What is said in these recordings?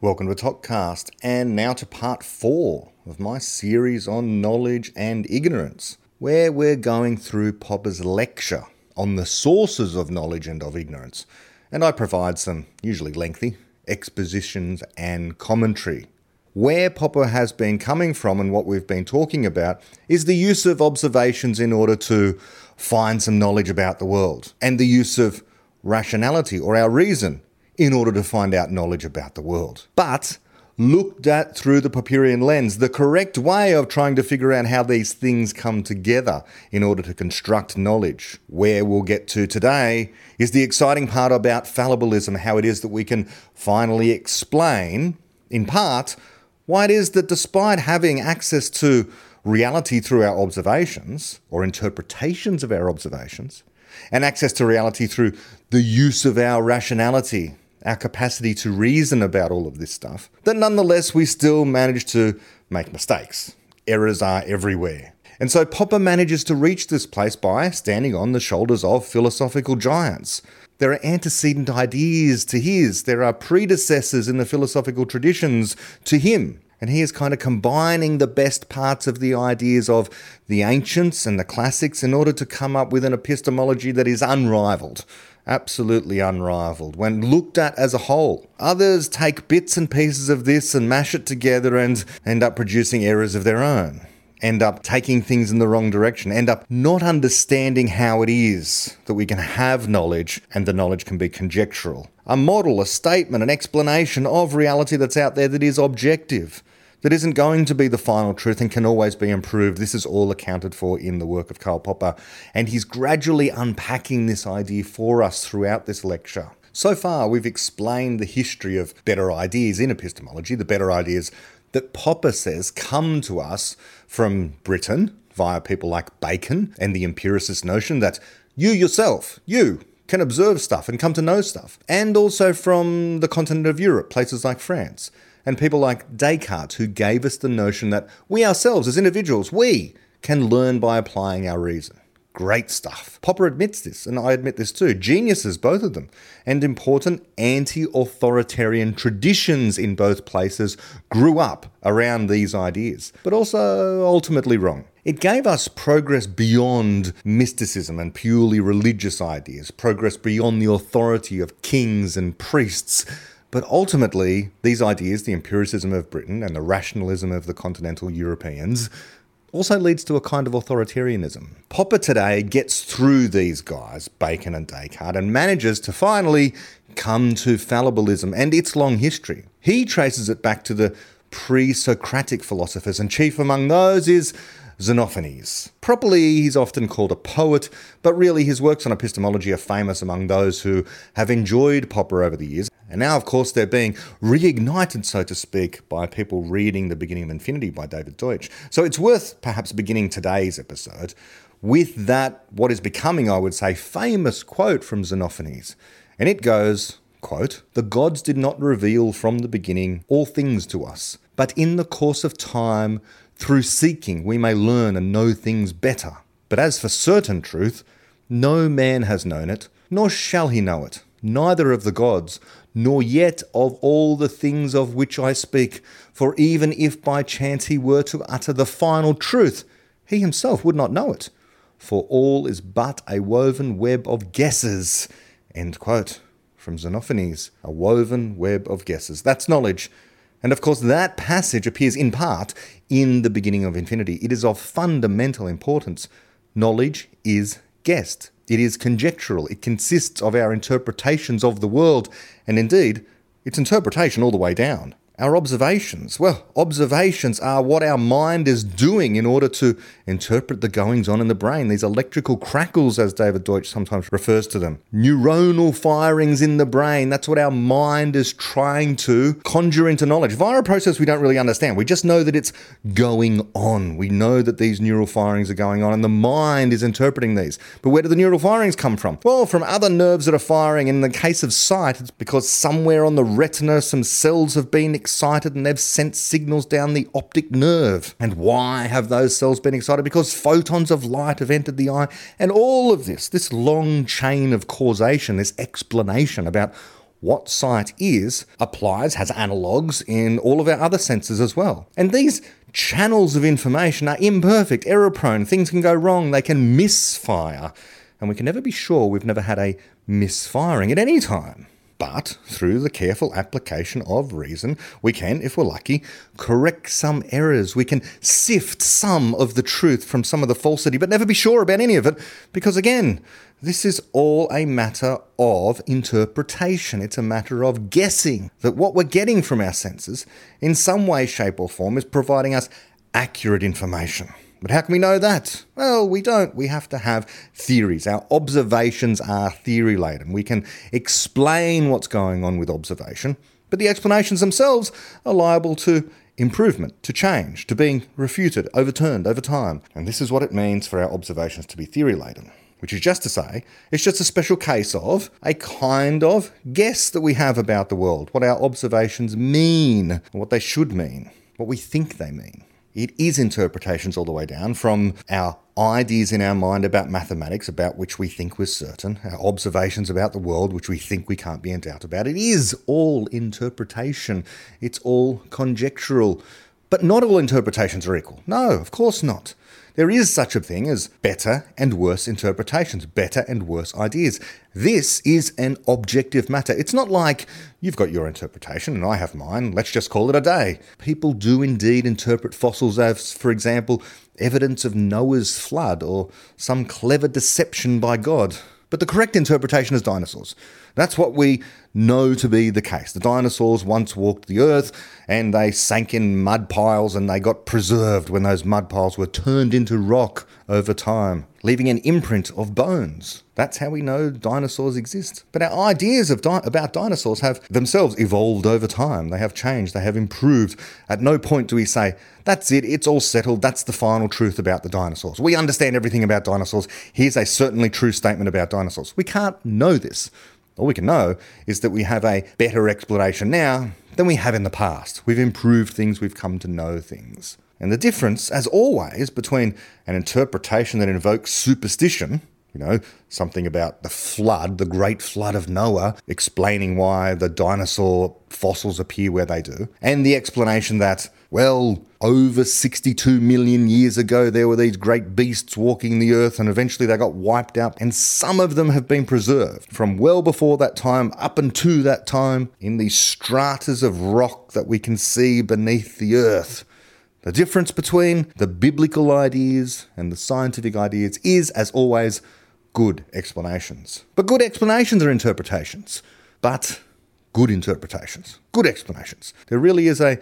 Welcome to ToKCast, and now to part four of my series on knowledge and ignorance, where we're going through Popper's lecture on the sources of knowledge and of ignorance, and I provide some, usually lengthy, expositions and commentary. Where Popper has been coming from and what we've been talking about is the use of observations in order to find some knowledge about the world, and the use of rationality or our reason in order to find out knowledge about the world. But looked at through the Popperian lens, the correct way of trying to figure out how these things come together in order to construct knowledge. Where we'll get to today is the exciting part about fallibilism, how it is that we can finally explain, in part, why it is that despite having access to reality through our observations or interpretations of our observations, and access to reality through the use of our rationality our capacity to reason about all of this stuff, that nonetheless we still manage to make mistakes. Errors are everywhere. And so Popper manages to reach this place by standing on the shoulders of philosophical giants. There are antecedent ideas to his, there are predecessors in the philosophical traditions to him. And he is kind of combining the best parts of the ideas of the ancients and the classics in order to come up with an epistemology that is unrivaled absolutely unrivaled when looked at as a whole. Others take bits and pieces of this and mash it together and end up producing errors of their own. End up taking things in the wrong direction, end up not understanding how it is that we can have knowledge and the knowledge can be conjectural. A model, a statement, an explanation of reality that's out there that is objective that isn't going to be the final truth and can always be improved. This is all accounted for in the work of Karl Popper, and he's gradually unpacking this idea for us throughout this lecture. So far, we've explained the history of better ideas in epistemology, the better ideas that Popper says come to us from Britain via people like Bacon and the empiricist notion that you yourself, you, can observe stuff and come to know stuff, and also from the continent of Europe, places like France and people like Descartes, who gave us the notion that we ourselves, as individuals, we can learn by applying our reason. Great stuff. Popper admits this, and I admit this too. Geniuses, both of them, and important anti authoritarian traditions in both places grew up around these ideas, but also ultimately wrong. It gave us progress beyond mysticism and purely religious ideas, progress beyond the authority of kings and priests but ultimately, these ideas, the empiricism of Britain and the rationalism of the continental Europeans, also leads to a kind of authoritarianism. Popper today gets through these guys, Bacon and Descartes, and manages to finally come to fallibilism and its long history. He traces it back to the pre Socratic philosophers, and chief among those is Xenophanes. Properly, he's often called a poet, but really his works on epistemology are famous among those who have enjoyed Popper over the years and now, of course, they're being reignited, so to speak, by people reading The Beginning of Infinity by David Deutsch. So it's worth perhaps beginning today's episode with that, what is becoming, I would say, famous quote from Xenophanes. And it goes, quote, The gods did not reveal from the beginning all things to us, but in the course of time, through seeking, we may learn and know things better. But as for certain truth, no man has known it, nor shall he know it, neither of the gods, nor yet of all the things of which I speak. For even if by chance he were to utter the final truth, he himself would not know it. For all is but a woven web of guesses. End quote. From Xenophanes, a woven web of guesses. That's knowledge. And of course, that passage appears in part in the beginning of infinity. It is of fundamental importance. Knowledge is guessed. It is conjectural. It consists of our interpretations of the world, and indeed, its interpretation all the way down. Our observations. Well, observations are what our mind is doing in order to interpret the goings on in the brain. These electrical crackles, as David Deutsch sometimes refers to them. Neuronal firings in the brain. That's what our mind is trying to conjure into knowledge via a process we don't really understand. We just know that it's going on. We know that these neural firings are going on and the mind is interpreting these. But where do the neural firings come from? Well, from other nerves that are firing. In the case of sight, it's because somewhere on the retina some cells have been excited and they've sent signals down the optic nerve. And why have those cells been excited? Because photons of light have entered the eye. And all of this, this long chain of causation, this explanation about what sight is applies, has analogues in all of our other senses as well. And these channels of information are imperfect, error prone, things can go wrong, they can misfire. And we can never be sure we've never had a misfiring at any time. But through the careful application of reason, we can, if we're lucky, correct some errors. We can sift some of the truth from some of the falsity, but never be sure about any of it, because again, this is all a matter of interpretation. It's a matter of guessing that what we're getting from our senses, in some way, shape, or form, is providing us accurate information. But how can we know that? Well, we don't. We have to have theories. Our observations are theory laden. We can explain what's going on with observation, but the explanations themselves are liable to improvement, to change, to being refuted, overturned over time. And this is what it means for our observations to be theory laden. Which is just to say, it's just a special case of a kind of guess that we have about the world, what our observations mean, what they should mean, what we think they mean. It is interpretations all the way down from our ideas in our mind about mathematics, about which we think we're certain, our observations about the world, which we think we can't be in doubt about. It is all interpretation, it's all conjectural. But not all interpretations are equal. No, of course not. There is such a thing as better and worse interpretations, better and worse ideas. This is an objective matter. It's not like you've got your interpretation and I have mine, let's just call it a day. People do indeed interpret fossils as, for example, evidence of Noah's flood or some clever deception by God. But the correct interpretation is dinosaurs. That's what we know to be the case. The dinosaurs once walked the earth and they sank in mud piles and they got preserved when those mud piles were turned into rock over time, leaving an imprint of bones. That's how we know dinosaurs exist. But our ideas of di- about dinosaurs have themselves evolved over time. They have changed, they have improved. At no point do we say, that's it, it's all settled, that's the final truth about the dinosaurs. We understand everything about dinosaurs. Here's a certainly true statement about dinosaurs. We can't know this. All we can know is that we have a better explanation now than we have in the past. We've improved things, we've come to know things. And the difference, as always, between an interpretation that invokes superstition, you know, something about the flood, the great flood of Noah, explaining why the dinosaur fossils appear where they do, and the explanation that, well, over 62 million years ago, there were these great beasts walking the earth, and eventually they got wiped out, and some of them have been preserved from well before that time up until that time in these stratas of rock that we can see beneath the earth. The difference between the biblical ideas and the scientific ideas is, as always, good explanations. But good explanations are interpretations. But good interpretations, good explanations. There really is a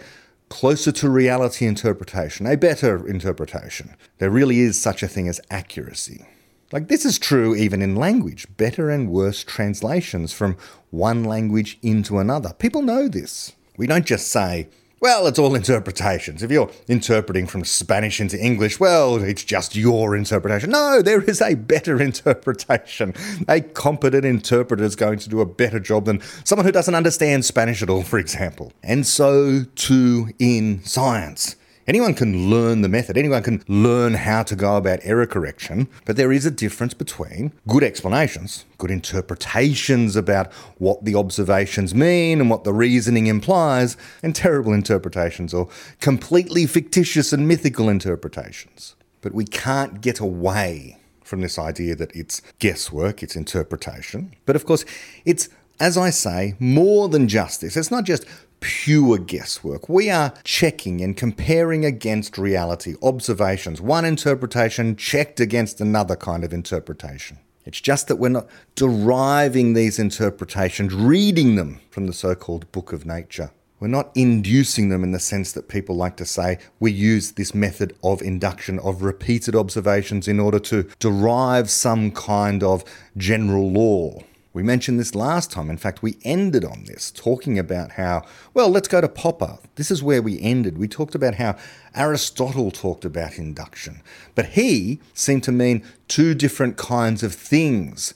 closer to reality interpretation, a better interpretation. There really is such a thing as accuracy. Like, this is true even in language better and worse translations from one language into another. People know this. We don't just say, well, it's all interpretations. If you're interpreting from Spanish into English, well, it's just your interpretation. No, there is a better interpretation. A competent interpreter is going to do a better job than someone who doesn't understand Spanish at all, for example. And so too in science. Anyone can learn the method, anyone can learn how to go about error correction, but there is a difference between good explanations, good interpretations about what the observations mean and what the reasoning implies, and terrible interpretations or completely fictitious and mythical interpretations. But we can't get away from this idea that it's guesswork, it's interpretation. But of course, it's as I say, more than just this. It's not just pure guesswork. We are checking and comparing against reality, observations, one interpretation checked against another kind of interpretation. It's just that we're not deriving these interpretations, reading them from the so called book of nature. We're not inducing them in the sense that people like to say we use this method of induction, of repeated observations, in order to derive some kind of general law. We mentioned this last time. In fact, we ended on this, talking about how, well, let's go to Popper. This is where we ended. We talked about how Aristotle talked about induction, but he seemed to mean two different kinds of things.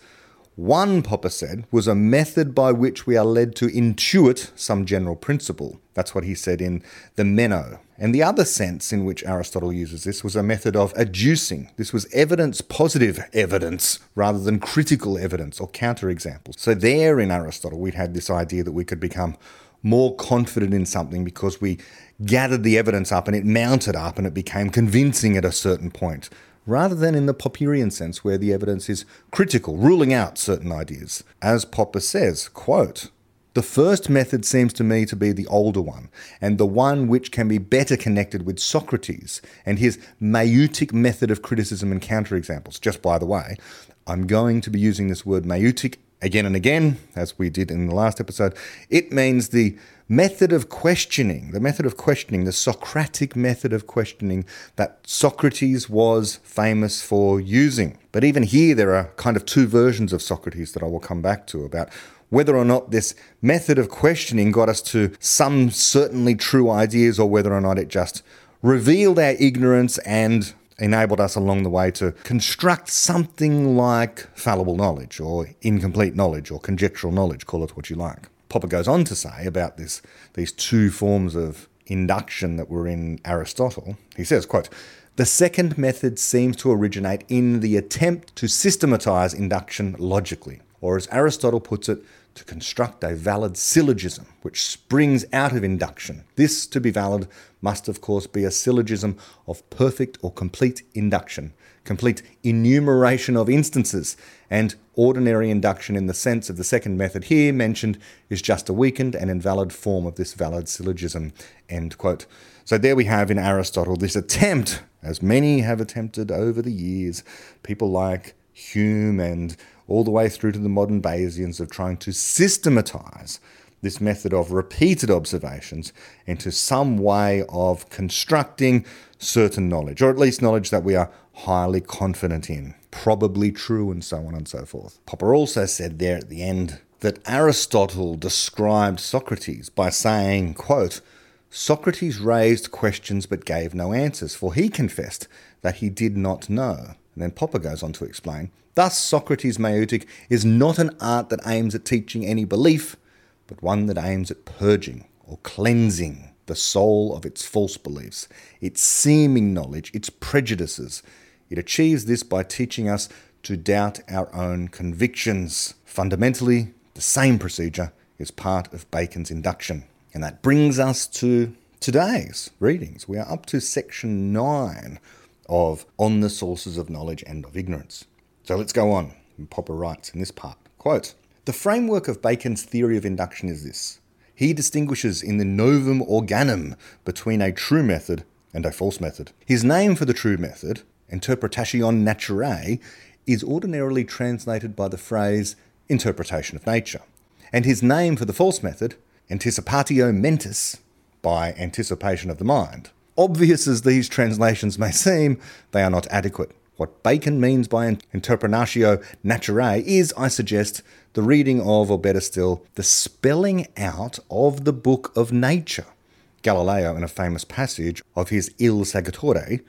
One, Popper said, was a method by which we are led to intuit some general principle. That's what he said in the Meno. And the other sense in which Aristotle uses this was a method of adducing. This was evidence positive evidence rather than critical evidence or counterexamples. So, there in Aristotle, we'd had this idea that we could become more confident in something because we gathered the evidence up and it mounted up and it became convincing at a certain point rather than in the Popperian sense where the evidence is critical, ruling out certain ideas. As Popper says, quote, the first method seems to me to be the older one, and the one which can be better connected with Socrates and his maieutic method of criticism and counterexamples. Just by the way, I'm going to be using this word maieutic again and again, as we did in the last episode. It means the method of questioning, the method of questioning, the Socratic method of questioning that Socrates was famous for using. But even here, there are kind of two versions of Socrates that I will come back to about whether or not this method of questioning got us to some certainly true ideas or whether or not it just revealed our ignorance and enabled us along the way to construct something like fallible knowledge or incomplete knowledge or conjectural knowledge, call it what you like. Popper goes on to say about this, these two forms of induction that were in Aristotle. He says, quote, the second method seems to originate in the attempt to systematize induction logically, or as Aristotle puts it, to construct a valid syllogism which springs out of induction. This, to be valid, must of course be a syllogism of perfect or complete induction, complete enumeration of instances, and ordinary induction in the sense of the second method here mentioned is just a weakened and invalid form of this valid syllogism. End quote. So there we have in Aristotle this attempt, as many have attempted over the years, people like Hume and all the way through to the modern Bayesians of trying to systematize this method of repeated observations into some way of constructing certain knowledge, or at least knowledge that we are highly confident in, probably true, and so on and so forth. Popper also said there at the end that Aristotle described Socrates by saying, quote, Socrates raised questions but gave no answers, for he confessed that he did not know. And then Popper goes on to explain, Thus Socrates' Maieutic is not an art that aims at teaching any belief, but one that aims at purging or cleansing the soul of its false beliefs, its seeming knowledge, its prejudices. It achieves this by teaching us to doubt our own convictions. Fundamentally, the same procedure is part of Bacon's induction. And that brings us to today's readings. We are up to section 9 of On the Sources of Knowledge and of Ignorance. So let's go on. Popper writes in this part, quote, the framework of Bacon's theory of induction is this. He distinguishes in the novum organum between a true method and a false method. His name for the true method, interpretatio naturae, is ordinarily translated by the phrase interpretation of nature, and his name for the false method, anticipatio mentis, by anticipation of the mind. Obvious as these translations may seem, they are not adequate. What Bacon means by interpretatio naturae is, I suggest, the reading of, or better still, the spelling out of the book of nature. Galileo, in a famous passage of his Il Saggiatore,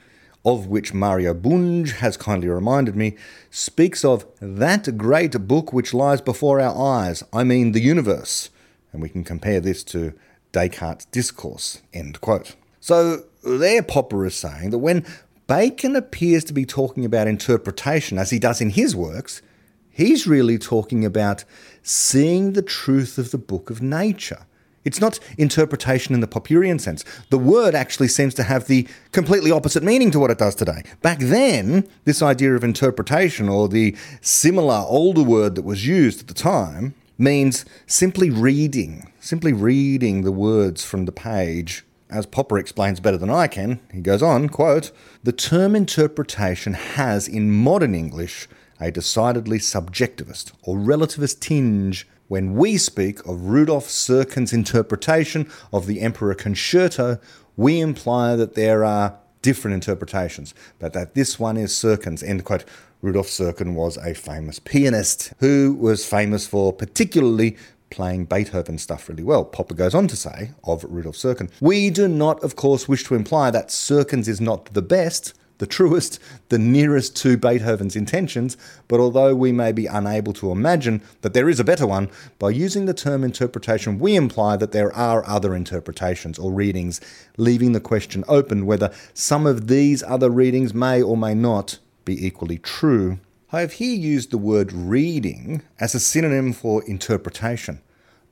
of which Mario Bunge has kindly reminded me, speaks of that great book which lies before our eyes, I mean the universe. And we can compare this to Descartes' discourse. End quote. So there Popper is saying that when Bacon appears to be talking about interpretation as he does in his works. He's really talking about seeing the truth of the book of nature. It's not interpretation in the Popperian sense. The word actually seems to have the completely opposite meaning to what it does today. Back then, this idea of interpretation, or the similar older word that was used at the time, means simply reading, simply reading the words from the page as Popper explains better than I can, he goes on, quote, the term interpretation has in modern English a decidedly subjectivist or relativist tinge when we speak of Rudolf Serkin's interpretation of the Emperor Concerto, we imply that there are different interpretations, but that this one is Serkin's. End quote. Rudolf Serkin was a famous pianist who was famous for particularly playing Beethoven stuff really well. Popper goes on to say of Rudolf Serkin, We do not, of course, wish to imply that Serkin's is not the best, the truest, the nearest to Beethoven's intentions, but although we may be unable to imagine that there is a better one, by using the term interpretation, we imply that there are other interpretations or readings, leaving the question open whether some of these other readings may or may not be equally true. I have here used the word reading as a synonym for interpretation,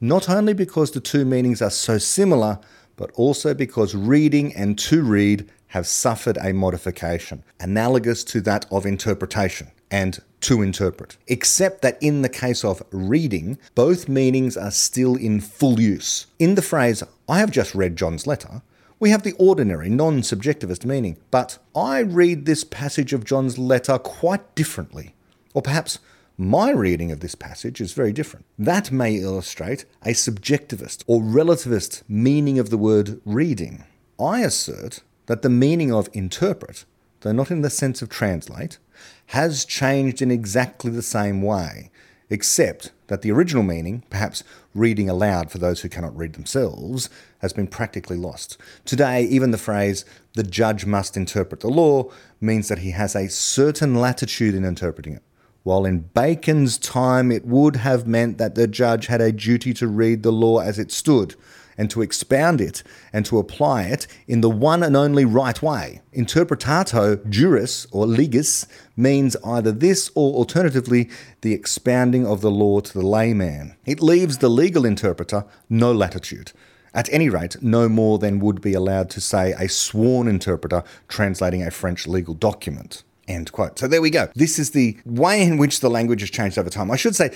not only because the two meanings are so similar, but also because reading and to read have suffered a modification, analogous to that of interpretation and to interpret. Except that in the case of reading, both meanings are still in full use. In the phrase, I have just read John's letter, we have the ordinary, non subjectivist meaning, but I read this passage of John's letter quite differently. Or perhaps my reading of this passage is very different. That may illustrate a subjectivist or relativist meaning of the word reading. I assert that the meaning of interpret, though not in the sense of translate, has changed in exactly the same way, except that the original meaning, perhaps reading aloud for those who cannot read themselves, has been practically lost. Today, even the phrase, the judge must interpret the law, means that he has a certain latitude in interpreting it while in Bacon's time it would have meant that the judge had a duty to read the law as it stood and to expound it and to apply it in the one and only right way. Interpretatio juris or legis means either this or alternatively the expounding of the law to the layman. It leaves the legal interpreter no latitude. At any rate, no more than would be allowed to say a sworn interpreter translating a French legal document. End quote. So there we go. This is the way in which the language has changed over time. I should say,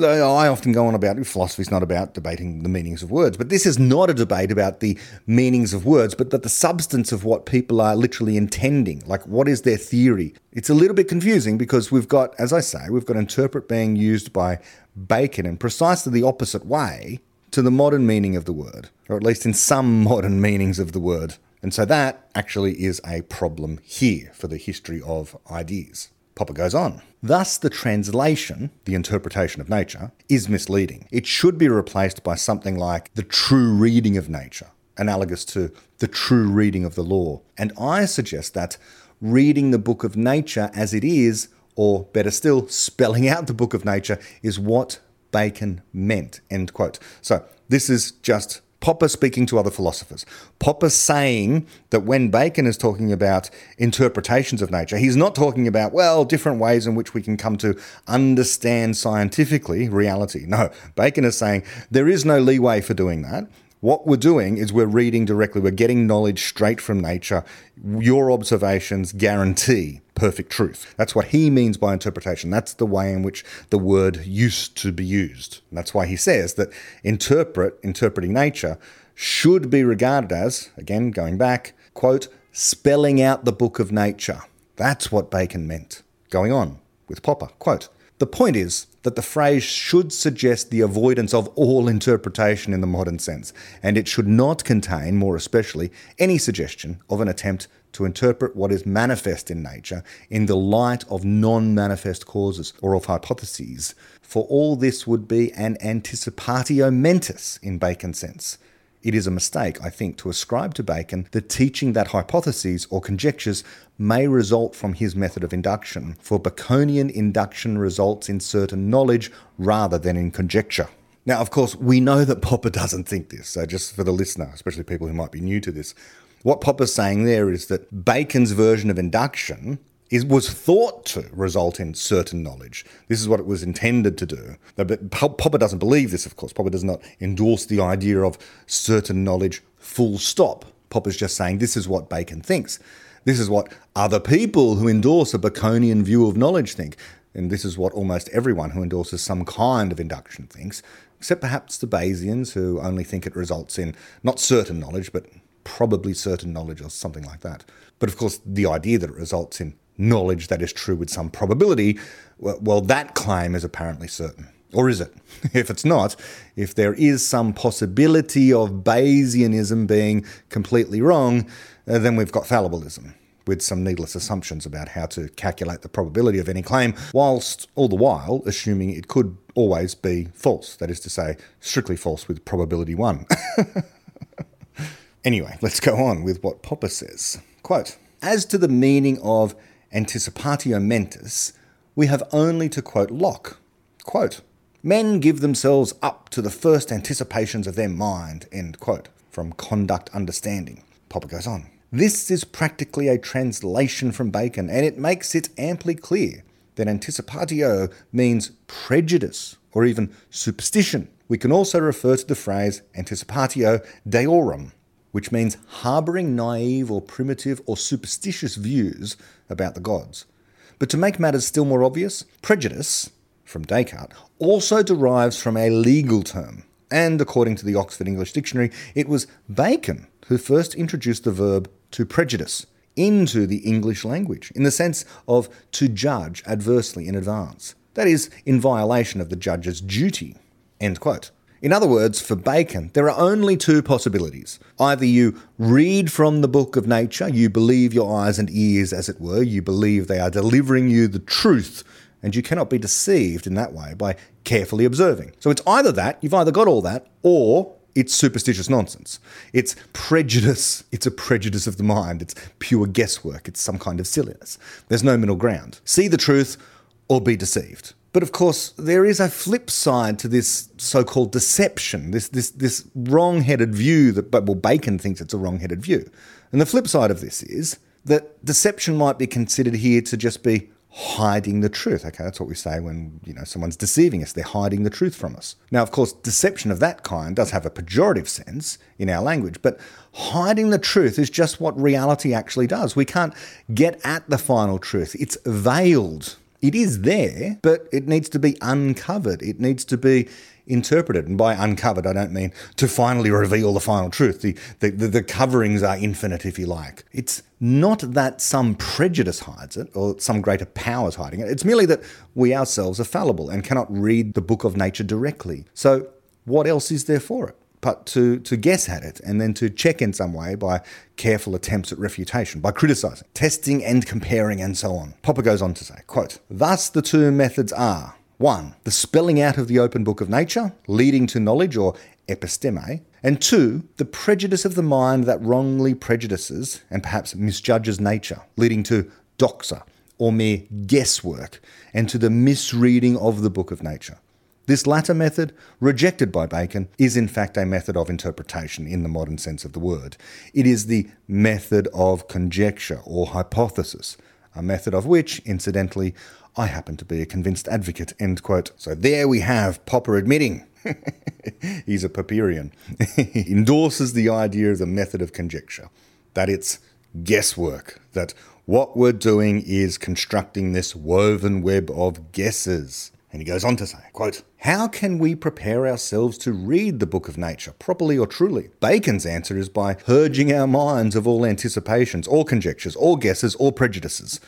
I often go on about philosophy is not about debating the meanings of words, but this is not a debate about the meanings of words, but that the substance of what people are literally intending. Like, what is their theory? It's a little bit confusing because we've got, as I say, we've got interpret being used by Bacon in precisely the opposite way to the modern meaning of the word, or at least in some modern meanings of the word. And so that actually is a problem here for the history of ideas. Popper goes on. Thus, the translation, the interpretation of nature, is misleading. It should be replaced by something like the true reading of nature, analogous to the true reading of the law. And I suggest that reading the book of nature as it is, or better still, spelling out the book of nature, is what Bacon meant. End quote. So, this is just Popper speaking to other philosophers. Popper saying that when Bacon is talking about interpretations of nature, he's not talking about, well, different ways in which we can come to understand scientifically reality. No, Bacon is saying there is no leeway for doing that. What we're doing is we're reading directly, we're getting knowledge straight from nature. Your observations guarantee perfect truth. That's what he means by interpretation. That's the way in which the word used to be used. And that's why he says that interpret, interpreting nature, should be regarded as, again, going back, quote, spelling out the book of nature. That's what Bacon meant. Going on with Popper, quote, the point is that the phrase should suggest the avoidance of all interpretation in the modern sense, and it should not contain, more especially, any suggestion of an attempt to interpret what is manifest in nature in the light of non manifest causes or of hypotheses, for all this would be an anticipatio mentis in Bacon's sense, it is a mistake, I think, to ascribe to Bacon the teaching that hypotheses or conjectures may result from his method of induction, for Baconian induction results in certain knowledge rather than in conjecture. Now, of course, we know that Popper doesn't think this, so just for the listener, especially people who might be new to this, what Popper's saying there is that Bacon's version of induction is, was thought to result in certain knowledge. This is what it was intended to do. But Popper doesn't believe this, of course. Popper does not endorse the idea of certain knowledge full stop. Popper's just saying this is what Bacon thinks. This is what other people who endorse a Baconian view of knowledge think. And this is what almost everyone who endorses some kind of induction thinks, except perhaps the Bayesians who only think it results in not certain knowledge, but probably certain knowledge or something like that. But of course, the idea that it results in knowledge that is true with some probability, well, that claim is apparently certain. Or is it? If it's not, if there is some possibility of Bayesianism being completely wrong, uh, then we've got fallibilism with some needless assumptions about how to calculate the probability of any claim, whilst all the while assuming it could always be false, that is to say, strictly false with probability one. anyway, let's go on with what Popper says. Quote, As to the meaning of anticipatio mentis, we have only to quote Locke. Quote, Men give themselves up to the first anticipations of their mind, end quote, from Conduct Understanding. Popper goes on. This is practically a translation from Bacon, and it makes it amply clear that anticipatio means prejudice or even superstition. We can also refer to the phrase anticipatio deorum, which means harbouring naive or primitive or superstitious views about the gods. But to make matters still more obvious, prejudice, from Descartes, also derives from a legal term. And according to the Oxford English Dictionary, it was Bacon who first introduced the verb to prejudice into the English language, in the sense of to judge adversely in advance. That is, in violation of the judge's duty. End quote. In other words, for Bacon, there are only two possibilities. Either you read from the book of nature, you believe your eyes and ears, as it were, you believe they are delivering you the truth, and you cannot be deceived in that way by carefully observing. So it's either that, you've either got all that, or it's superstitious nonsense. It's prejudice. It's a prejudice of the mind. It's pure guesswork. It's some kind of silliness. There's no middle ground. See the truth or be deceived. But of course, there is a flip side to this so-called deception, this this this wrong-headed view that but well Bacon thinks it's a wrong-headed view. And the flip side of this is that deception might be considered here to just be hiding the truth. Okay, that's what we say when you know someone's deceiving us. They're hiding the truth from us. Now, of course, deception of that kind does have a pejorative sense in our language, but hiding the truth is just what reality actually does. We can't get at the final truth. It's veiled it is there, but it needs to be uncovered. It needs to be interpreted. And by uncovered, I don't mean to finally reveal the final truth. The, the, the, the, coverings are infinite, if you like. It's not that some prejudice hides it or some greater power is hiding it. It's merely that we ourselves are fallible and cannot read the book of nature directly. So, what else is there for it? But to, to guess at it and then to check in some way by careful attempts at refutation, by criticizing, testing and comparing and so on. Popper goes on to say, quote, Thus the two methods are one, the spelling out of the open book of nature, leading to knowledge or episteme, and two, the prejudice of the mind that wrongly prejudices and perhaps misjudges nature, leading to doxa, or mere guesswork, and to the misreading of the book of nature. This latter method, rejected by Bacon, is in fact a method of interpretation in the modern sense of the word. It is the method of conjecture or hypothesis, a method of which, incidentally, I happen to be a convinced advocate. End quote. So there we have Popper admitting he's a Popperian. he endorses the idea of the method of conjecture, that it's guesswork, that what we're doing is constructing this woven web of guesses. And he goes on to say, quote, How can we prepare ourselves to read the book of nature, properly or truly? Bacon's answer is by purging our minds of all anticipations, all conjectures, all guesses, all prejudices.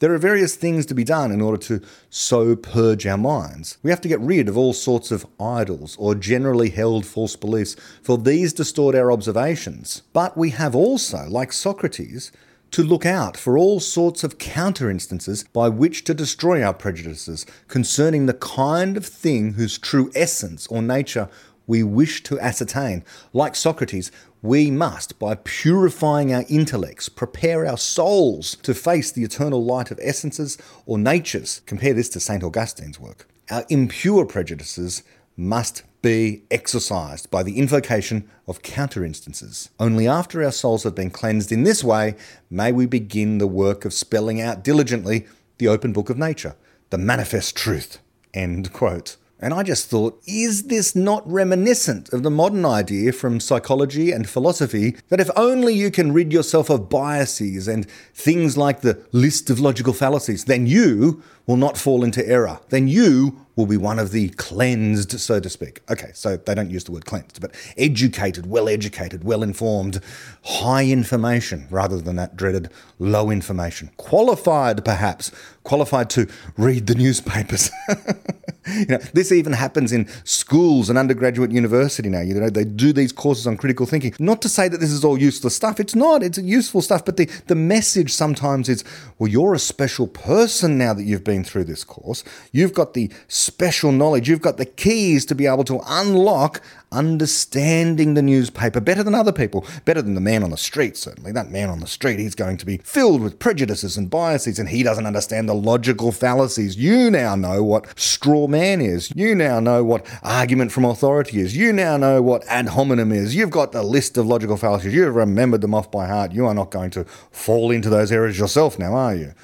There are various things to be done in order to so purge our minds. We have to get rid of all sorts of idols or generally held false beliefs, for these distort our observations. But we have also, like Socrates, to look out for all sorts of counter instances by which to destroy our prejudices concerning the kind of thing whose true essence or nature we wish to ascertain. Like Socrates, we must, by purifying our intellects, prepare our souls to face the eternal light of essences or natures. Compare this to St. Augustine's work. Our impure prejudices must be exorcised by the invocation of counter instances. Only after our souls have been cleansed in this way may we begin the work of spelling out diligently the open book of nature, the manifest truth. End quote. And I just thought, is this not reminiscent of the modern idea from psychology and philosophy that if only you can rid yourself of biases and things like the list of logical fallacies, then you will not fall into error. Then you will be one of the cleansed, so to speak. Okay, so they don't use the word cleansed, but educated, well educated, well informed, high information rather than that dreaded low information. Qualified, perhaps, qualified to read the newspapers. you know, this even happens in schools and undergraduate university now. You know, they do these courses on critical thinking. Not to say that this is all useless stuff. It's not. It's useful stuff. But the, the message sometimes is, well, you're a special person now that you've been through this course. You've got the special knowledge. You've got the keys to be able to unlock understanding the newspaper better than other people, better than the man on the street, certainly. That man on the street, he's going to be filled with prejudices and biases, and he doesn't understand the logical fallacies. You now know what straw man is. You now know what argument from authority is. You now know what ad hominem is. You've got the list of logical fallacies. You've remembered them off by heart. You are not going to fall into those errors yourself now, are you?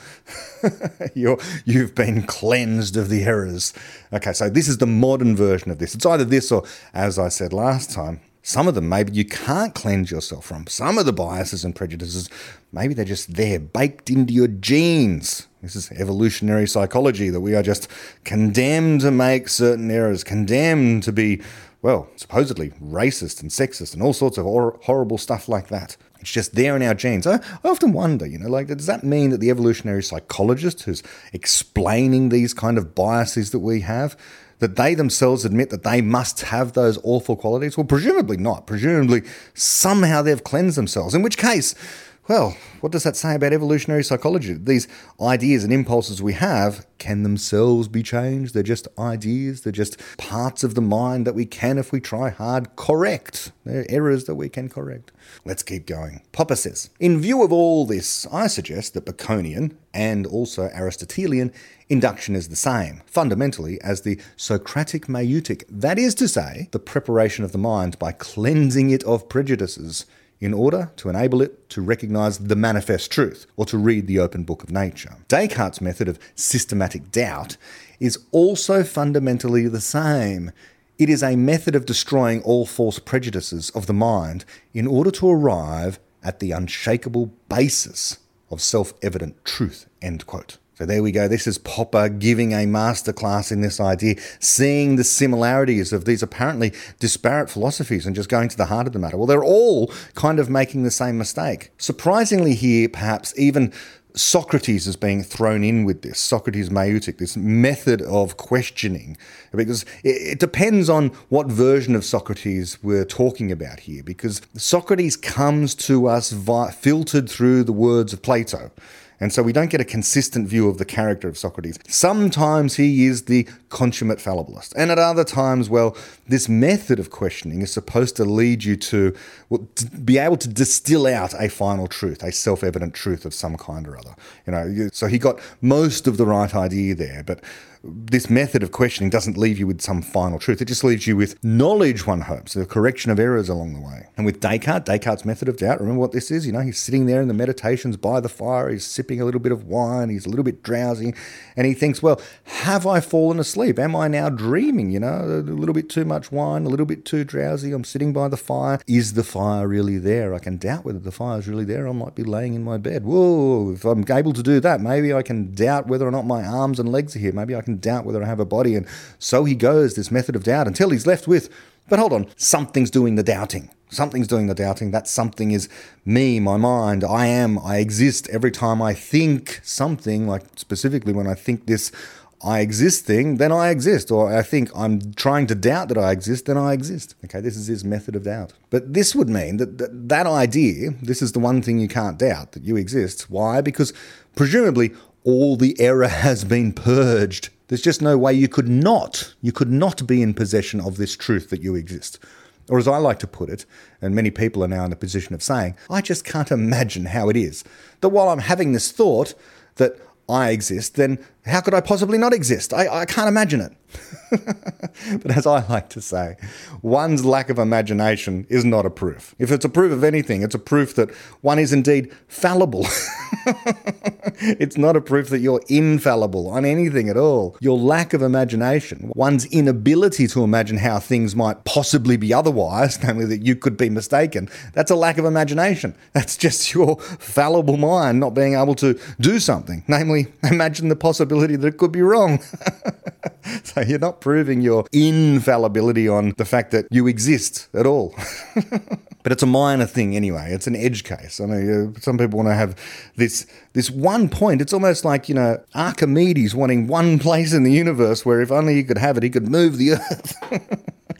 you have been cleansed of the errors. Okay, so this is the modern version of this. It's either this or, as I said last time, some of them maybe you can't cleanse yourself from. Some of the biases and prejudices, maybe they're just there, baked into your genes. This is evolutionary psychology that we are just condemned to make certain errors, condemned to be, well, supposedly racist and sexist and all sorts of hor- horrible stuff like that. It's just there in our genes. I, I often wonder, you know, like, does that mean that the evolutionary psychologist who's explaining these kind of biases that we have, that they themselves admit that they must have those awful qualities? Well, presumably not. Presumably, somehow they've cleansed themselves, in which case, well, what does that say about evolutionary psychology? These ideas and impulses we have can themselves be changed. They're just ideas, they're just parts of the mind that we can, if we try hard, correct. They're errors that we can correct. Let's keep going. Popper says In view of all this, I suggest that Baconian and also Aristotelian induction is the same, fundamentally, as the Socratic maieutic, that is to say, the preparation of the mind by cleansing it of prejudices in order to enable it to recognize the manifest truth or to read the open book of nature. Descartes' method of systematic doubt is also fundamentally the same. It is a method of destroying all false prejudices of the mind in order to arrive at the unshakable basis of self evident truth. End quote. So there we go. This is Popper giving a masterclass in this idea, seeing the similarities of these apparently disparate philosophies and just going to the heart of the matter. Well, they're all kind of making the same mistake. Surprisingly, here, perhaps even Socrates is being thrown in with this, Socrates maieutic, this method of questioning, because it, depends on what version of Socrates we're talking about here, because Socrates comes to us vi- filtered through the words of Plato. And so we don't get a consistent view of the character of Socrates. Sometimes he is the consummate fallibilist. And at other times, well, this method of questioning is supposed to lead you to, well, to be able to distill out a final truth, a self evident truth of some kind or other. You know, so he got most of the right idea there, but this method of questioning doesn't leave you with some final truth. It just leaves you with knowledge, one hopes, the correction of errors along the way. And with Descartes, Descartes' method of doubt, remember what this is? You know, he's sitting there in the meditations by the fire, he's sipping a little bit of wine, he's a little bit drowsy, and he thinks, well, have I fallen asleep? Am I now dreaming? You know, a little bit too much wine, a little bit too drowsy, I'm sitting by the fire. Is the fire really there? I can doubt whether the fire is really there. I might be laying in my bed. Whoa, if I'm able to do that, maybe I can doubt whether or not my arms and legs are here. Maybe I can doubt whether I have a body. And so he goes, this method of doubt, until he's left with, but hold on, something's doing the doubting. Something's doing the doubting. That something is me, my mind. I am, I exist every time I think something, like specifically when I think this I exist thing, then I exist. Or I think I'm trying to doubt that I exist, then I exist. Okay, this is his method of doubt. But this would mean that that, that idea, this is the one thing you can't doubt, that you exist. Why? Because presumably all the error has been purged. There's just no way you could not, you could not be in possession of this truth that you exist. Or as I like to put it, and many people are now in the position of saying, I just can't imagine how it is that while I'm having this thought that I exist, then how could I possibly not exist? I, I can't imagine it. but as I like to say, one's lack of imagination is not a proof. If it's a proof of anything, it's a proof that one is indeed fallible. it's not a proof that you're infallible on anything at all. Your lack of imagination, one's inability to imagine how things might possibly be otherwise, namely that you could be mistaken, that's a lack of imagination. That's just your fallible mind not being able to do something, namely imagine the possibility that it could be wrong. so you're not proving your infallibility on the fact that you exist at all. but it's a minor thing anyway. It's an edge case. I know some people want to have this this one point. It's almost like you know Archimedes wanting one place in the universe where if only he could have it, he could move the earth.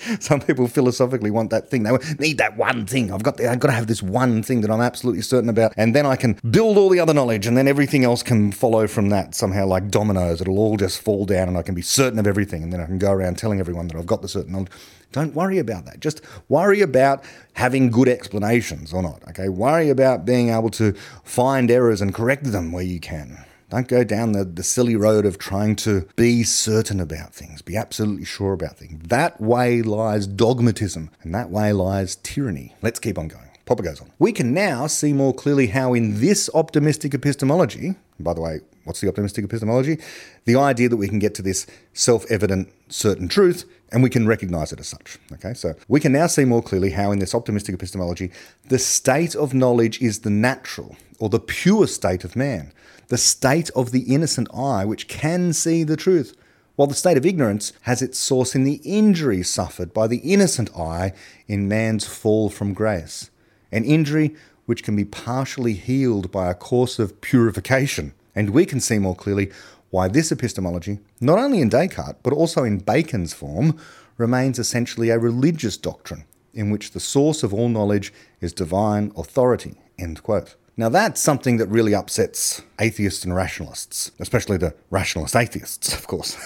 Some people philosophically want that thing. They need that one thing. I've got the, I've got to have this one thing that I'm absolutely certain about, and then I can build all the other knowledge, and then everything else can follow from that somehow, like dominoes. It'll all just fall down, and I can be certain of everything, and then I can go around telling everyone that I've got the certain knowledge. Don't worry about that. Just worry about having good explanations or not. Okay, worry about being able to find errors and correct them where you can. Don't go down the, the silly road of trying to be certain about things, be absolutely sure about things. That way lies dogmatism, and that way lies tyranny. Let's keep on going. Popper goes on. We can now see more clearly how, in this optimistic epistemology, by the way, what's the optimistic epistemology? The idea that we can get to this self evident, certain truth and we can recognize it as such. Okay, so we can now see more clearly how, in this optimistic epistemology, the state of knowledge is the natural or the pure state of man the state of the innocent eye which can see the truth, while the state of ignorance has its source in the injury suffered by the innocent eye in man's fall from grace, an injury which can be partially healed by a course of purification. And we can see more clearly why this epistemology, not only in Descartes but also in Bacon's form, remains essentially a religious doctrine in which the source of all knowledge is divine authority. End quote. Now, that's something that really upsets atheists and rationalists, especially the rationalist atheists, of course.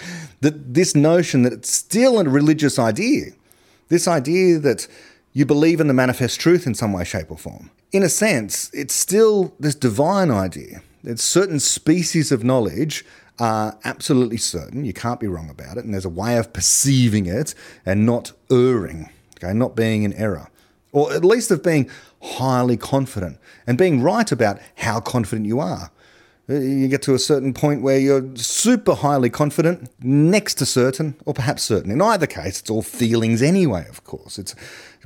that this notion that it's still a religious idea, this idea that you believe in the manifest truth in some way, shape, or form. In a sense, it's still this divine idea that certain species of knowledge are absolutely certain, you can't be wrong about it, and there's a way of perceiving it and not erring, okay, not being in error or at least of being highly confident and being right about how confident you are. Uh, you get to a certain point where you're super highly confident, next to certain, or perhaps certain. In either case, it's all feelings anyway, of course. It's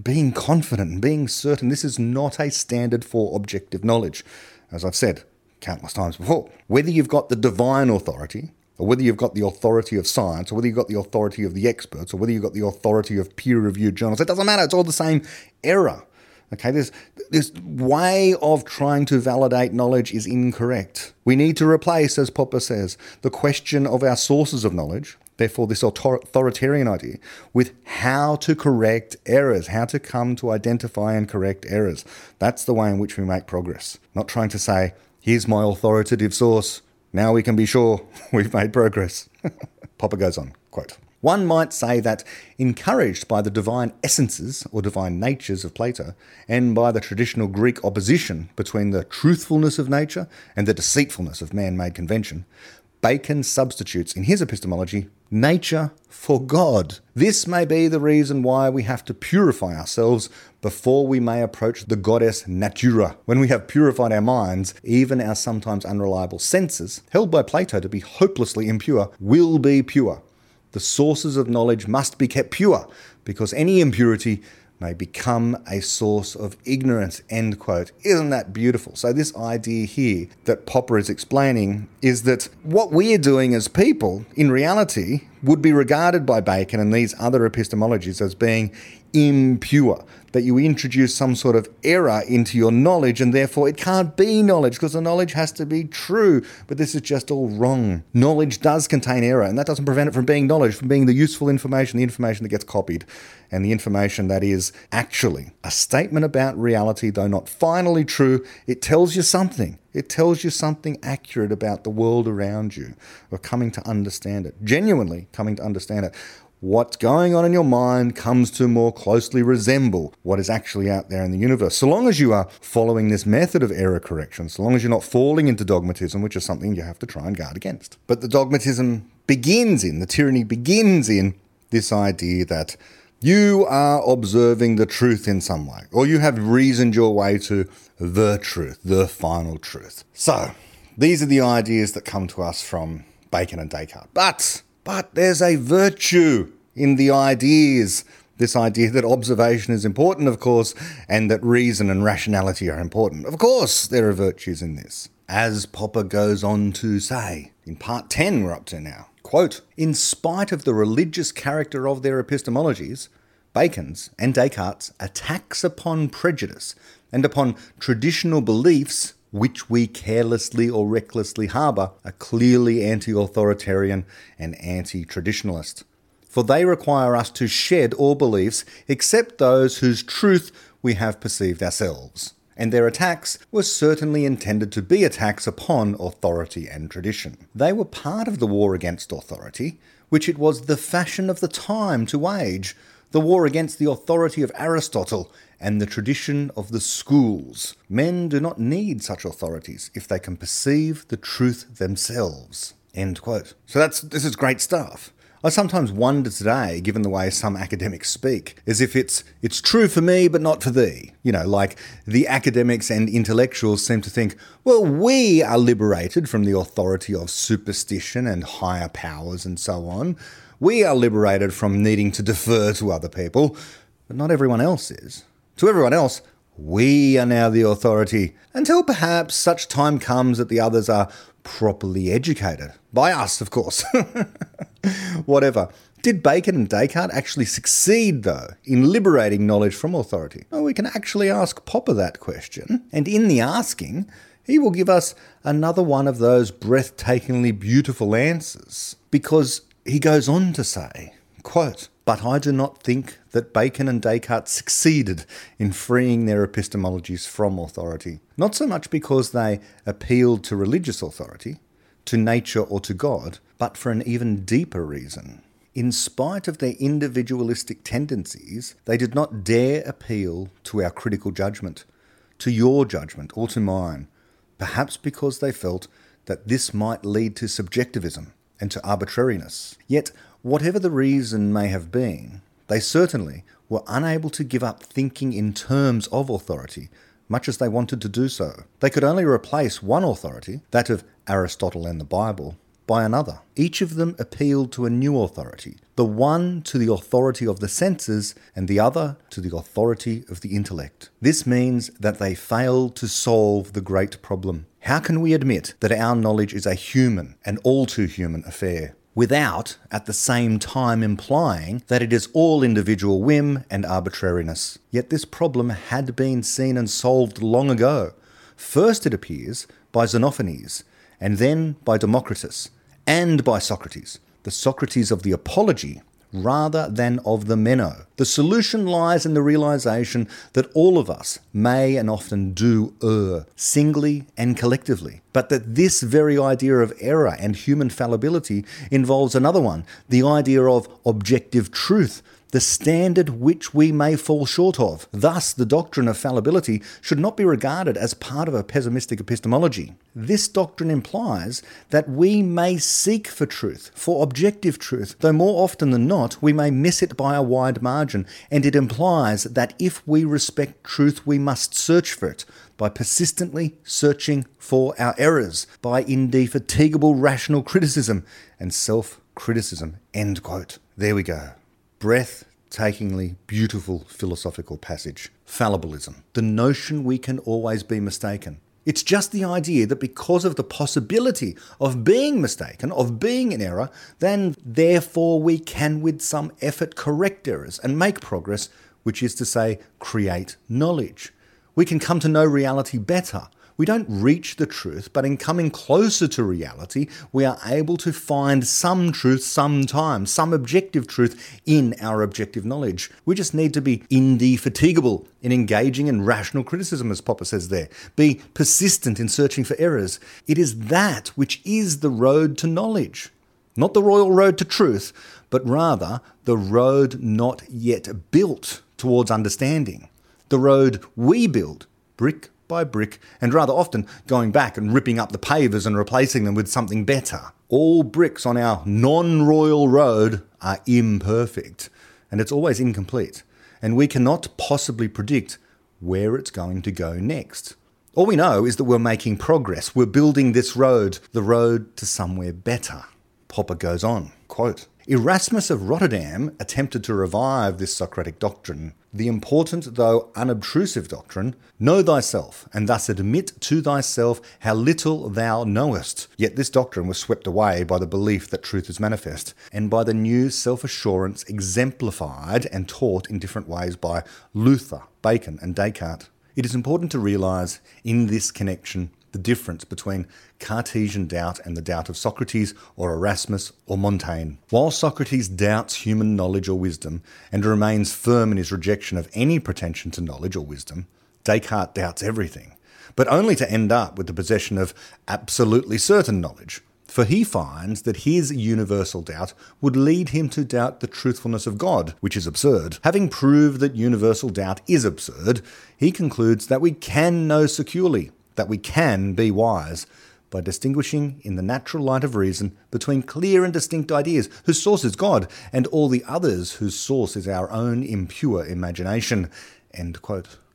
being confident and being certain. This is not a standard for objective knowledge, as I've said countless times before. Whether you've got the divine authority, or whether you've got the authority of science, or whether you've got the authority of the experts, or whether you've got the authority of peer reviewed journals, it doesn't matter. It's all the same error. Okay, this, this way of trying to validate knowledge is incorrect. We need to replace, as Popper says, the question of our sources of knowledge, therefore, this authoritarian idea, with how to correct errors, how to come to identify and correct errors. That's the way in which we make progress. Not trying to say, here's my authoritative source, now we can be sure we've made progress. Popper goes on, quote, one might say that, encouraged by the divine essences or divine natures of Plato, and by the traditional Greek opposition between the truthfulness of nature and the deceitfulness of man made convention, Bacon substitutes in his epistemology nature for God. This may be the reason why we have to purify ourselves before we may approach the goddess Natura. When we have purified our minds, even our sometimes unreliable senses, held by Plato to be hopelessly impure, will be pure the sources of knowledge must be kept pure, because any impurity may become a source of ignorance. End quote. Isn't that beautiful? So, this idea here that Popper is explaining is that what we're doing as people, in reality, would be regarded by Bacon and these other epistemologies as being impure that you introduce some sort of error into your knowledge and therefore it can't be knowledge because the knowledge has to be true. But this is just all wrong. Knowledge does contain error and that doesn't prevent it from being knowledge, from being the useful information, the information that gets copied, and the information that is actually a statement about reality, though not finally true. It tells you something. It tells you something accurate about the world around you or coming to understand it, genuinely coming to understand it what's going on in your mind comes to more closely resemble what is actually out there in the universe. So long as you are following this method of error correction, so long as you're not falling into dogmatism, which is something you have to try and guard against. But the dogmatism begins in, the tyranny begins in this idea that you are observing the truth in some way, or you have reasoned your way to the truth, the final truth. So, these are the ideas that come to us from Bacon and Descartes. But but there's a virtue in the ideas. This idea that observation is important, of course, and that reason and rationality are important. Of course, there are virtues in this. As Popper goes on to say, in part 10 we're up to now, quote, in spite of the religious character of their epistemologies, Bacon's and Descartes' attacks upon prejudice and upon traditional beliefs which we carelessly or recklessly harbour, are clearly anti authoritarian and anti traditionalist. For they require us to shed all beliefs except those whose truth we have perceived ourselves. And their attacks were certainly intended to be attacks upon authority and tradition. They were part of the war against authority, which it was the fashion of the time to wage, the war against the authority of Aristotle and the tradition of the schools. Men do not need such authorities if they can perceive the truth themselves. End quote. So that's this is great stuff. I sometimes wonder today, given the way some academics speak, as if it's it's true for me but not for thee. You know, like the academics and intellectuals seem to think, well, we are liberated from the authority of superstition and higher powers and so on. We are liberated from needing to defer to other people, but not everyone else is. To everyone else, we are now the authority, until perhaps such time comes that the others are properly educated. By us, of course. Whatever. Did Bacon and Descartes actually succeed, though, in liberating knowledge from authority? Well, we can actually ask Popper that question, and in the asking, he will give us another one of those breathtakingly beautiful answers. Because he goes on to say, quote, but I do not think that Bacon and Descartes succeeded in freeing their epistemologies from authority. Not so much because they appealed to religious authority, to nature or to God, but for an even deeper reason. In spite of their individualistic tendencies, they did not dare appeal to our critical judgment, to your judgment or to mine, perhaps because they felt that this might lead to subjectivism and to arbitrariness. Yet Whatever the reason may have been, they certainly were unable to give up thinking in terms of authority, much as they wanted to do so. They could only replace one authority, that of Aristotle and the Bible, by another. Each of them appealed to a new authority, the one to the authority of the senses and the other to the authority of the intellect. This means that they failed to solve the great problem. How can we admit that our knowledge is a human and all too human affair? Without at the same time implying that it is all individual whim and arbitrariness. Yet this problem had been seen and solved long ago. First, it appears, by Xenophanes, and then by Democritus, and by Socrates, the Socrates of the Apology, rather than of the Meno. The solution lies in the realization that all of us may and often do err, singly and collectively, but that this very idea of error and human fallibility involves another one the idea of objective truth the standard which we may fall short of. Thus, the doctrine of fallibility should not be regarded as part of a pessimistic epistemology. This doctrine implies that we may seek for truth, for objective truth, though more often than not we may miss it by a wide margin, and it implies that if we respect truth, we must search for it by persistently searching for our errors, by indefatigable rational criticism and self criticism. End quote. There we go breathtakingly beautiful philosophical passage. Fallibilism. The notion we can always be mistaken. It's just the idea that because of the possibility of being mistaken, of being in error, then therefore we can with some effort correct errors and make progress, which is to say, create knowledge. We can come to know reality better we don't reach the truth, but in coming closer to reality, we are able to find some truth sometimes, some objective truth in our objective knowledge. We just need to be indefatigable in engaging in rational criticism, as Popper says there. Be persistent in searching for errors. It is that which is the road to knowledge. Not the royal road to truth, but rather the road not yet built towards understanding. The road we build, brick by brick, and rather often going back and ripping up the pavers and replacing them with something better. All bricks on our non royal road are imperfect, and it's always incomplete, and we cannot possibly predict where it's going to go next. All we know is that we're making progress. We're building this road, the road to somewhere better. Popper goes on, quote, Erasmus of Rotterdam attempted to revive this Socratic doctrine, the important though unobtrusive doctrine know thyself, and thus admit to thyself how little thou knowest. Yet this doctrine was swept away by the belief that truth is manifest, and by the new self assurance exemplified and taught in different ways by Luther, Bacon, and Descartes. It is important to realize in this connection the difference between Cartesian doubt and the doubt of Socrates or Erasmus or Montaigne. While Socrates doubts human knowledge or wisdom and remains firm in his rejection of any pretension to knowledge or wisdom, Descartes doubts everything, but only to end up with the possession of absolutely certain knowledge, For he finds that his universal doubt would lead him to doubt the truthfulness of God, which is absurd. Having proved that universal doubt is absurd, he concludes that we can know securely, that we can be wise, by distinguishing in the natural light of reason between clear and distinct ideas whose source is God and all the others whose source is our own impure imagination.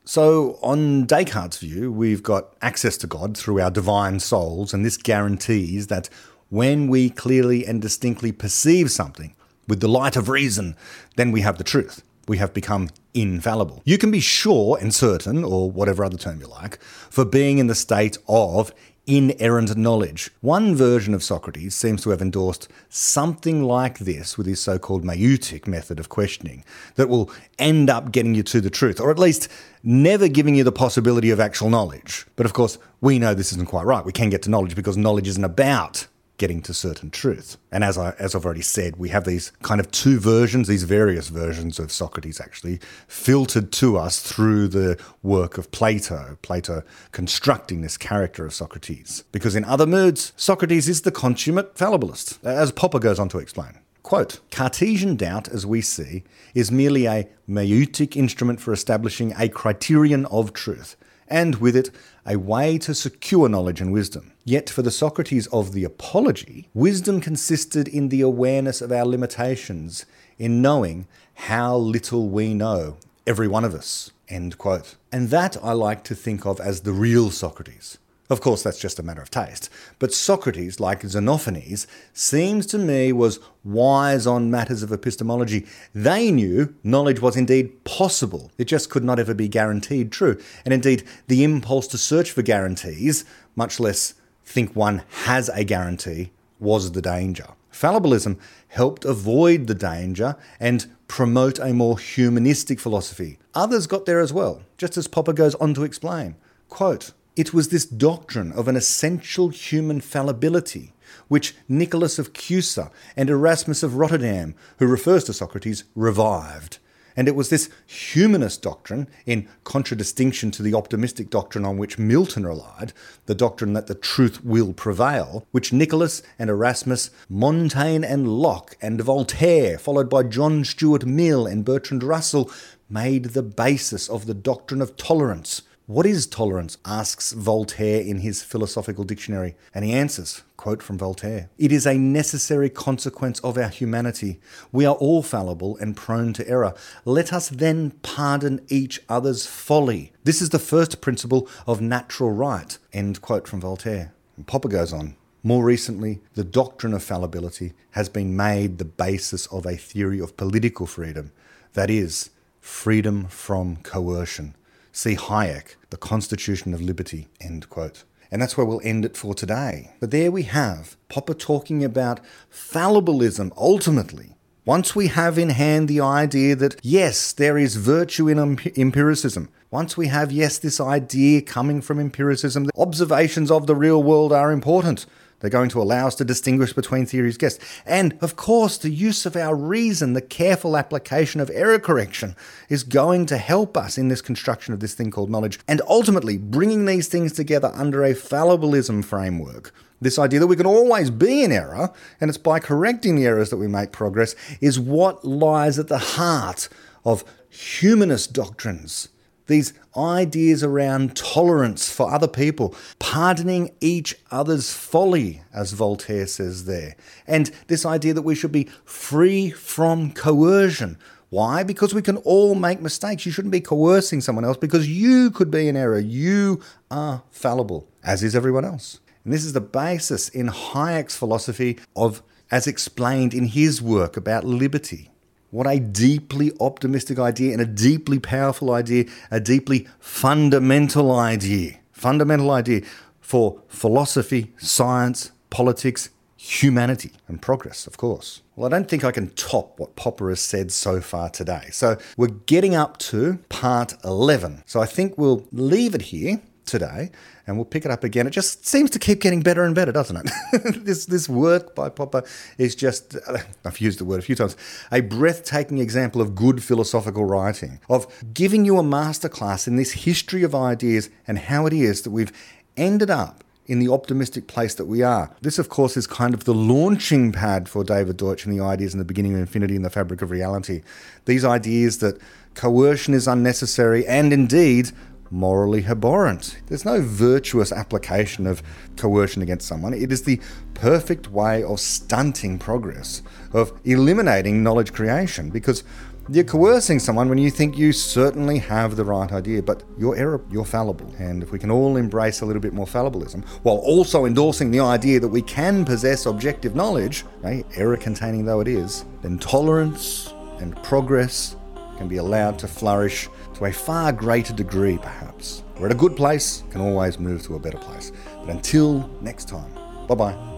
So, on Descartes' view, we've got access to God through our divine souls, and this guarantees that when we clearly and distinctly perceive something with the light of reason, then we have the truth. We have become infallible. You can be sure and certain, or whatever other term you like, for being in the state of inerrant knowledge. One version of Socrates seems to have endorsed something like this with his so called maieutic method of questioning that will end up getting you to the truth, or at least never giving you the possibility of actual knowledge. But of course, we know this isn't quite right. We can get to knowledge because knowledge isn't about getting to certain truth. And as I as I've already said, we have these kind of two versions, these various versions of Socrates actually filtered to us through the work of Plato, Plato constructing this character of Socrates. Because in other moods, Socrates is the consummate fallibilist, as Popper goes on to explain. Quote Cartesian doubt, as we see, is merely a maieutic instrument for establishing a criterion of truth, and with it, a way to secure knowledge and wisdom. Yet for the Socrates of the Apology, wisdom consisted in the awareness of our limitations, in knowing how little we know, every one of us. End quote. And that I like to think of as the real Socrates. Of course, that's just a matter of taste. But Socrates, like Xenophanes, seems to me was wise on matters of epistemology. They knew knowledge was indeed possible, it just could not ever be guaranteed true. And indeed, the impulse to search for guarantees, much less think one has a guarantee, was the danger. Fallibilism helped avoid the danger and promote a more humanistic philosophy. Others got there as well, just as Popper goes on to explain. Quote, it was this doctrine of an essential human fallibility which Nicholas of Cusa and Erasmus of Rotterdam, who refers to Socrates, revived. And it was this humanist doctrine, in contradistinction to the optimistic doctrine on which Milton relied, the doctrine that the truth will prevail, which Nicholas and Erasmus, Montaigne and Locke and Voltaire, followed by John Stuart Mill and Bertrand Russell, made the basis of the doctrine of tolerance what is tolerance? asks Voltaire in his philosophical dictionary, and he answers, quote from Voltaire, It is a necessary consequence of our humanity. We are all fallible and prone to error. Let us then pardon each other's folly. This is the first principle of natural right. End quote from Voltaire. And Popper goes on. More recently, the doctrine of fallibility has been made the basis of a theory of political freedom, that is, freedom from coercion. See Hayek, The Constitution of Liberty, end quote. And that's where we'll end it for today. But there we have Popper talking about fallibilism ultimately. Once we have in hand the idea that, yes, there is virtue in empiricism, once we have, yes, this idea coming from empiricism, that observations of the real world are important, they're going to allow us to distinguish between theories guessed. And of course, the use of our reason, the careful application of error correction, is going to help us in this construction of this thing called knowledge. And ultimately, bringing these things together under a fallibilism framework. This idea that we can always be in error, and it's by correcting the errors that we make progress, is what lies at the heart of humanist doctrines these ideas around tolerance for other people, pardoning each other's folly, as Voltaire says there, and this idea that we should be free from coercion. Why? Because we can all make mistakes. You shouldn't be coercing someone else because you could be in error. You are fallible, as is everyone else. And this is the basis in Hayek's philosophy of, as explained in his work about liberty. What a deeply optimistic idea and a deeply powerful idea, a deeply fundamental idea. Fundamental idea for philosophy, science, politics, humanity, and progress, of course. Well, I don't think I can top what Popper has said so far today. So we're getting up to part 11. So I think we'll leave it here today, and we'll pick it up again. It just seems to keep getting better and better, doesn't it? this this work by Popper is just I've used the word a few times a breathtaking example of good philosophical writing, of giving you a masterclass in this history of ideas and how it is that we've ended up in the optimistic place that we are. This, of course, is kind of the launching pad for David Deutsch and the ideas in the beginning of infinity and the fabric of reality. These ideas that coercion is unnecessary and indeed morally abhorrent. There's no virtuous application of coercion against someone. It is the perfect way of stunting progress, of eliminating knowledge creation, because you're coercing someone when you think you certainly have the right idea, but you're error, you're fallible. And if we can all embrace a little bit more fallibilism, while also endorsing the idea that we can possess objective knowledge, error containing though it is, then tolerance and progress can be allowed to flourish to a far greater degree, perhaps. We're at a good place, can always move to a better place. But until next time, bye bye.